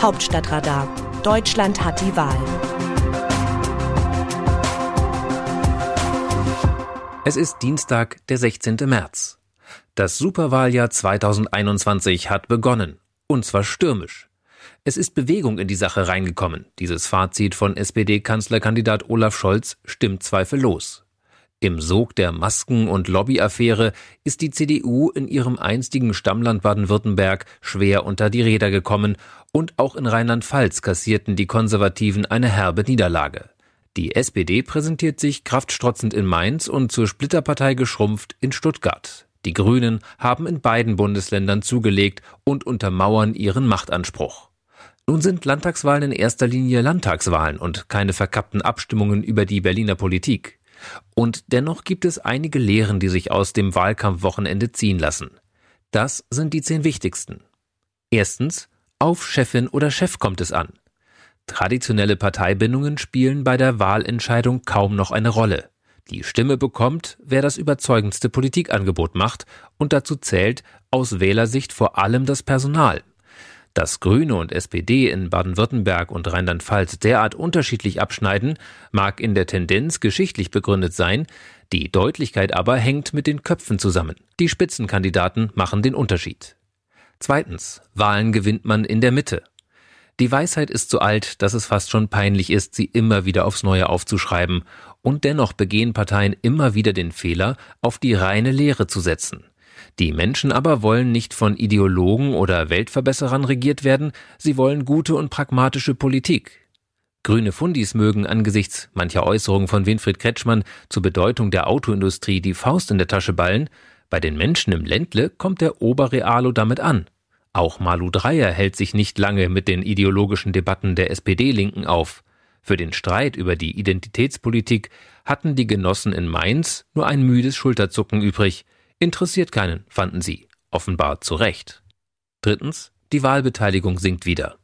Hauptstadtradar. Deutschland hat die Wahl. Es ist Dienstag, der 16. März. Das Superwahljahr 2021 hat begonnen. Und zwar stürmisch. Es ist Bewegung in die Sache reingekommen. Dieses Fazit von SPD-Kanzlerkandidat Olaf Scholz stimmt zweifellos. Im Sog der Masken- und Lobbyaffäre ist die CDU in ihrem einstigen Stammland Baden-Württemberg schwer unter die Räder gekommen und auch in Rheinland-Pfalz kassierten die Konservativen eine herbe Niederlage. Die SPD präsentiert sich kraftstrotzend in Mainz und zur Splitterpartei geschrumpft in Stuttgart. Die Grünen haben in beiden Bundesländern zugelegt und untermauern ihren Machtanspruch. Nun sind Landtagswahlen in erster Linie Landtagswahlen und keine verkappten Abstimmungen über die Berliner Politik. Und dennoch gibt es einige Lehren, die sich aus dem Wahlkampfwochenende ziehen lassen. Das sind die zehn wichtigsten. Erstens, auf Chefin oder Chef kommt es an. Traditionelle Parteibindungen spielen bei der Wahlentscheidung kaum noch eine Rolle. Die Stimme bekommt, wer das überzeugendste Politikangebot macht, und dazu zählt aus Wählersicht vor allem das Personal. Dass Grüne und SPD in Baden-Württemberg und Rheinland-Pfalz derart unterschiedlich abschneiden, mag in der Tendenz geschichtlich begründet sein, die Deutlichkeit aber hängt mit den Köpfen zusammen. Die Spitzenkandidaten machen den Unterschied. Zweitens, Wahlen gewinnt man in der Mitte. Die Weisheit ist so alt, dass es fast schon peinlich ist, sie immer wieder aufs Neue aufzuschreiben, und dennoch begehen Parteien immer wieder den Fehler, auf die reine Lehre zu setzen. Die Menschen aber wollen nicht von Ideologen oder Weltverbesserern regiert werden, sie wollen gute und pragmatische Politik. Grüne Fundis mögen angesichts mancher Äußerungen von Winfried Kretschmann zur Bedeutung der Autoindustrie die Faust in der Tasche ballen, bei den Menschen im Ländle kommt der Oberrealo damit an. Auch Malu Dreyer hält sich nicht lange mit den ideologischen Debatten der SPD-Linken auf. Für den Streit über die Identitätspolitik hatten die Genossen in Mainz nur ein müdes Schulterzucken übrig. Interessiert keinen, fanden sie, offenbar zu Recht. Drittens, die Wahlbeteiligung sinkt wieder.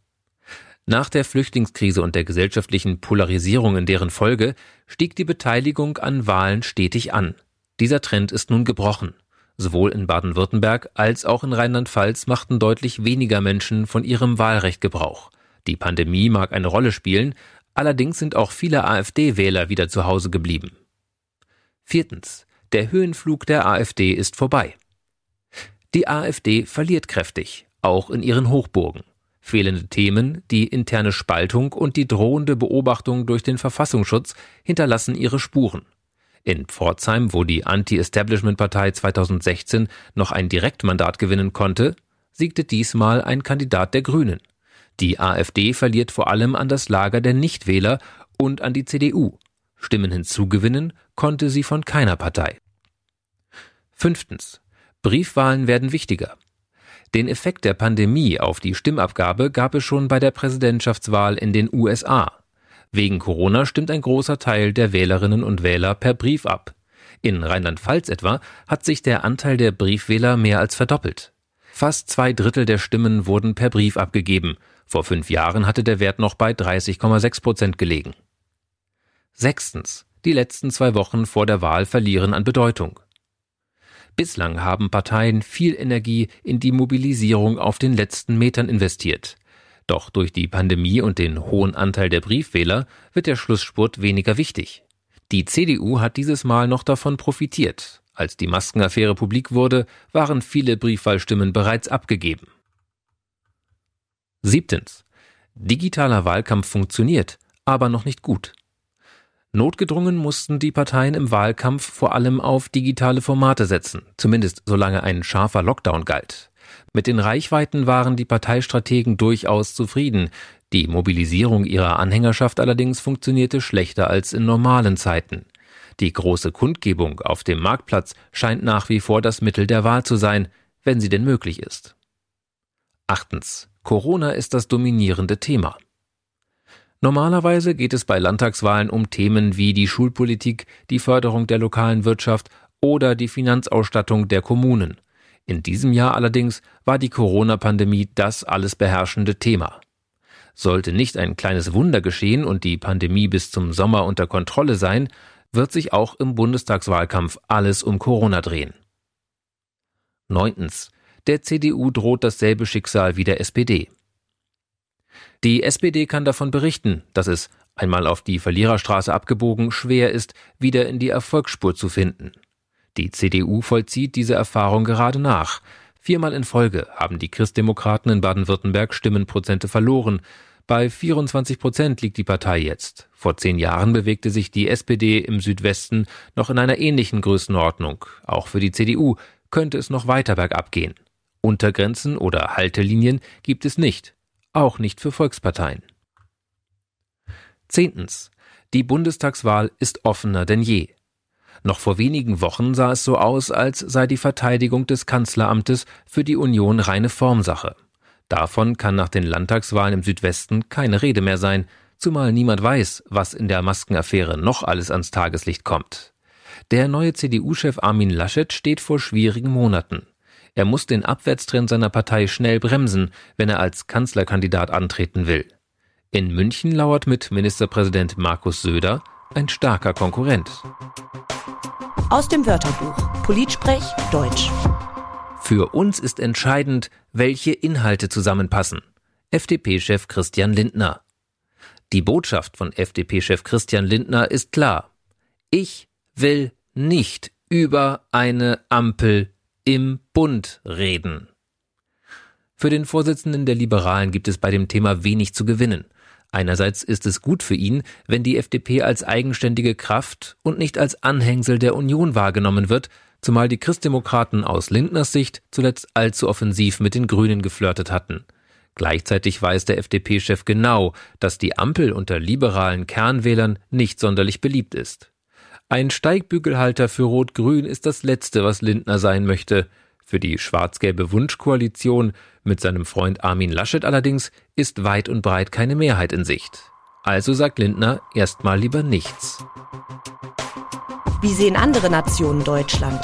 Nach der Flüchtlingskrise und der gesellschaftlichen Polarisierung in deren Folge stieg die Beteiligung an Wahlen stetig an. Dieser Trend ist nun gebrochen. Sowohl in Baden-Württemberg als auch in Rheinland-Pfalz machten deutlich weniger Menschen von ihrem Wahlrecht Gebrauch. Die Pandemie mag eine Rolle spielen, allerdings sind auch viele AfD-Wähler wieder zu Hause geblieben. Viertens. Der Höhenflug der AfD ist vorbei. Die AfD verliert kräftig, auch in ihren Hochburgen. Fehlende Themen, die interne Spaltung und die drohende Beobachtung durch den Verfassungsschutz hinterlassen ihre Spuren. In Pforzheim, wo die Anti-Establishment-Partei 2016 noch ein Direktmandat gewinnen konnte, siegte diesmal ein Kandidat der Grünen. Die AfD verliert vor allem an das Lager der Nichtwähler und an die CDU. Stimmen hinzugewinnen konnte sie von keiner Partei. Fünftens. Briefwahlen werden wichtiger. Den Effekt der Pandemie auf die Stimmabgabe gab es schon bei der Präsidentschaftswahl in den USA. Wegen Corona stimmt ein großer Teil der Wählerinnen und Wähler per Brief ab. In Rheinland-Pfalz etwa hat sich der Anteil der Briefwähler mehr als verdoppelt. Fast zwei Drittel der Stimmen wurden per Brief abgegeben. Vor fünf Jahren hatte der Wert noch bei 30,6 Prozent gelegen. Sechstens. Die letzten zwei Wochen vor der Wahl verlieren an Bedeutung. Bislang haben Parteien viel Energie in die Mobilisierung auf den letzten Metern investiert. Doch durch die Pandemie und den hohen Anteil der Briefwähler wird der Schlussspurt weniger wichtig. Die CDU hat dieses Mal noch davon profitiert. Als die Maskenaffäre publik wurde, waren viele Briefwahlstimmen bereits abgegeben. Siebtens. Digitaler Wahlkampf funktioniert, aber noch nicht gut. Notgedrungen mussten die Parteien im Wahlkampf vor allem auf digitale Formate setzen, zumindest solange ein scharfer Lockdown galt. Mit den Reichweiten waren die Parteistrategen durchaus zufrieden. Die Mobilisierung ihrer Anhängerschaft allerdings funktionierte schlechter als in normalen Zeiten. Die große Kundgebung auf dem Marktplatz scheint nach wie vor das Mittel der Wahl zu sein, wenn sie denn möglich ist. Achtens. Corona ist das dominierende Thema. Normalerweise geht es bei Landtagswahlen um Themen wie die Schulpolitik, die Förderung der lokalen Wirtschaft oder die Finanzausstattung der Kommunen. In diesem Jahr allerdings war die Corona-Pandemie das alles beherrschende Thema. Sollte nicht ein kleines Wunder geschehen und die Pandemie bis zum Sommer unter Kontrolle sein, wird sich auch im Bundestagswahlkampf alles um Corona drehen. Neuntens. Der CDU droht dasselbe Schicksal wie der SPD. Die SPD kann davon berichten, dass es, einmal auf die Verliererstraße abgebogen, schwer ist, wieder in die Erfolgsspur zu finden. Die CDU vollzieht diese Erfahrung gerade nach. Viermal in Folge haben die Christdemokraten in Baden-Württemberg Stimmenprozente verloren. Bei 24 Prozent liegt die Partei jetzt. Vor zehn Jahren bewegte sich die SPD im Südwesten noch in einer ähnlichen Größenordnung. Auch für die CDU könnte es noch weiter bergab gehen. Untergrenzen oder Haltelinien gibt es nicht. Auch nicht für Volksparteien. Zehntens. Die Bundestagswahl ist offener denn je. Noch vor wenigen Wochen sah es so aus, als sei die Verteidigung des Kanzleramtes für die Union reine Formsache. Davon kann nach den Landtagswahlen im Südwesten keine Rede mehr sein, zumal niemand weiß, was in der Maskenaffäre noch alles ans Tageslicht kommt. Der neue CDU-Chef Armin Laschet steht vor schwierigen Monaten. Er muss den Abwärtstrend seiner Partei schnell bremsen, wenn er als Kanzlerkandidat antreten will. In München lauert mit Ministerpräsident Markus Söder ein starker Konkurrent. Aus dem Wörterbuch Politsprech Deutsch. Für uns ist entscheidend, welche Inhalte zusammenpassen. FDP-Chef Christian Lindner. Die Botschaft von FDP-Chef Christian Lindner ist klar. Ich will nicht über eine Ampel im Bund reden. Für den Vorsitzenden der Liberalen gibt es bei dem Thema wenig zu gewinnen. Einerseits ist es gut für ihn, wenn die FDP als eigenständige Kraft und nicht als Anhängsel der Union wahrgenommen wird, zumal die Christdemokraten aus Lindners Sicht zuletzt allzu offensiv mit den Grünen geflirtet hatten. Gleichzeitig weiß der FDP-Chef genau, dass die Ampel unter liberalen Kernwählern nicht sonderlich beliebt ist. Ein Steigbügelhalter für Rot-Grün ist das Letzte, was Lindner sein möchte. Für die schwarz-gelbe Wunschkoalition mit seinem Freund Armin Laschet allerdings ist weit und breit keine Mehrheit in Sicht. Also sagt Lindner erstmal lieber nichts. Wie sehen andere Nationen Deutschland?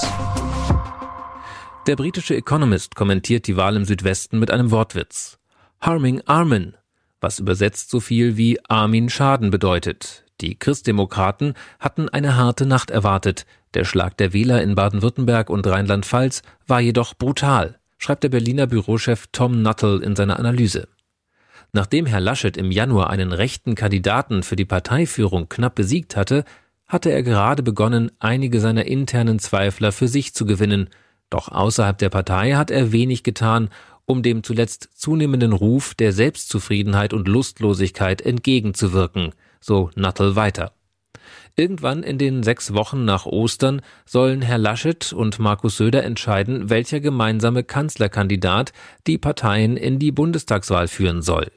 Der britische Economist kommentiert die Wahl im Südwesten mit einem Wortwitz. Harming Armin, was übersetzt so viel wie Armin Schaden bedeutet. Die Christdemokraten hatten eine harte Nacht erwartet. Der Schlag der Wähler in Baden-Württemberg und Rheinland-Pfalz war jedoch brutal, schreibt der Berliner Bürochef Tom Nuttall in seiner Analyse. Nachdem Herr Laschet im Januar einen rechten Kandidaten für die Parteiführung knapp besiegt hatte, hatte er gerade begonnen, einige seiner internen Zweifler für sich zu gewinnen. Doch außerhalb der Partei hat er wenig getan, um dem zuletzt zunehmenden Ruf der Selbstzufriedenheit und Lustlosigkeit entgegenzuwirken – so Nuttall weiter. Irgendwann in den sechs Wochen nach Ostern sollen Herr Laschet und Markus Söder entscheiden, welcher gemeinsame Kanzlerkandidat die Parteien in die Bundestagswahl führen soll.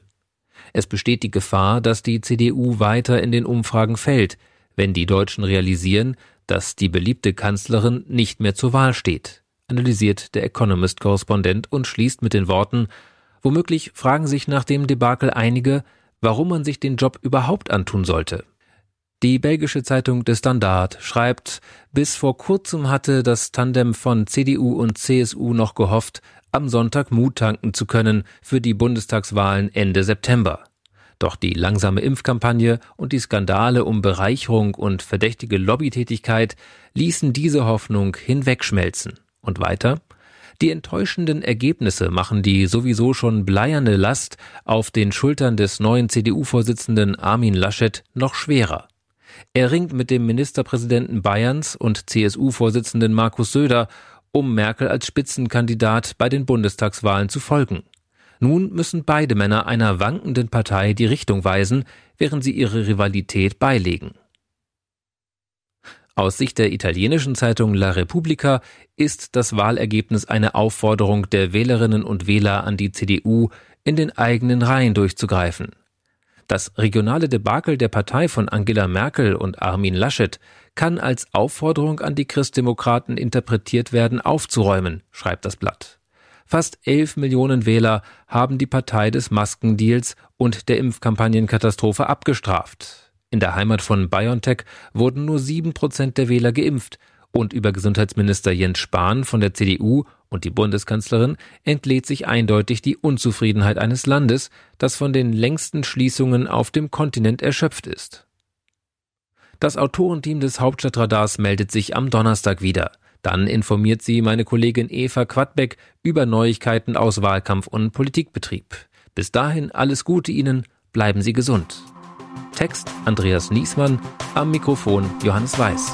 Es besteht die Gefahr, dass die CDU weiter in den Umfragen fällt, wenn die Deutschen realisieren, dass die beliebte Kanzlerin nicht mehr zur Wahl steht, analysiert der Economist-Korrespondent und schließt mit den Worten, womöglich fragen sich nach dem Debakel einige, warum man sich den Job überhaupt antun sollte. Die belgische Zeitung De Standard schreibt, bis vor kurzem hatte das Tandem von CDU und CSU noch gehofft, am Sonntag Mut tanken zu können für die Bundestagswahlen Ende September. Doch die langsame Impfkampagne und die Skandale um Bereicherung und verdächtige Lobbytätigkeit ließen diese Hoffnung hinwegschmelzen. Und weiter? Die enttäuschenden Ergebnisse machen die sowieso schon bleierne Last auf den Schultern des neuen CDU-Vorsitzenden Armin Laschet noch schwerer. Er ringt mit dem Ministerpräsidenten Bayerns und CSU-Vorsitzenden Markus Söder, um Merkel als Spitzenkandidat bei den Bundestagswahlen zu folgen. Nun müssen beide Männer einer wankenden Partei die Richtung weisen, während sie ihre Rivalität beilegen. Aus Sicht der italienischen Zeitung La Repubblica ist das Wahlergebnis eine Aufforderung der Wählerinnen und Wähler an die CDU, in den eigenen Reihen durchzugreifen. Das regionale Debakel der Partei von Angela Merkel und Armin Laschet kann als Aufforderung an die Christdemokraten interpretiert werden, aufzuräumen, schreibt das Blatt. Fast elf Millionen Wähler haben die Partei des Maskendeals und der Impfkampagnenkatastrophe abgestraft. In der Heimat von BioNTech wurden nur sieben Prozent der Wähler geimpft und über Gesundheitsminister Jens Spahn von der CDU und die Bundeskanzlerin entlädt sich eindeutig die Unzufriedenheit eines Landes, das von den längsten Schließungen auf dem Kontinent erschöpft ist. Das Autorenteam des Hauptstadtradars meldet sich am Donnerstag wieder. Dann informiert sie meine Kollegin Eva Quadbeck über Neuigkeiten aus Wahlkampf und Politikbetrieb. Bis dahin alles Gute Ihnen bleiben Sie gesund. Text Andreas Niesmann, am Mikrofon Johannes Weiß.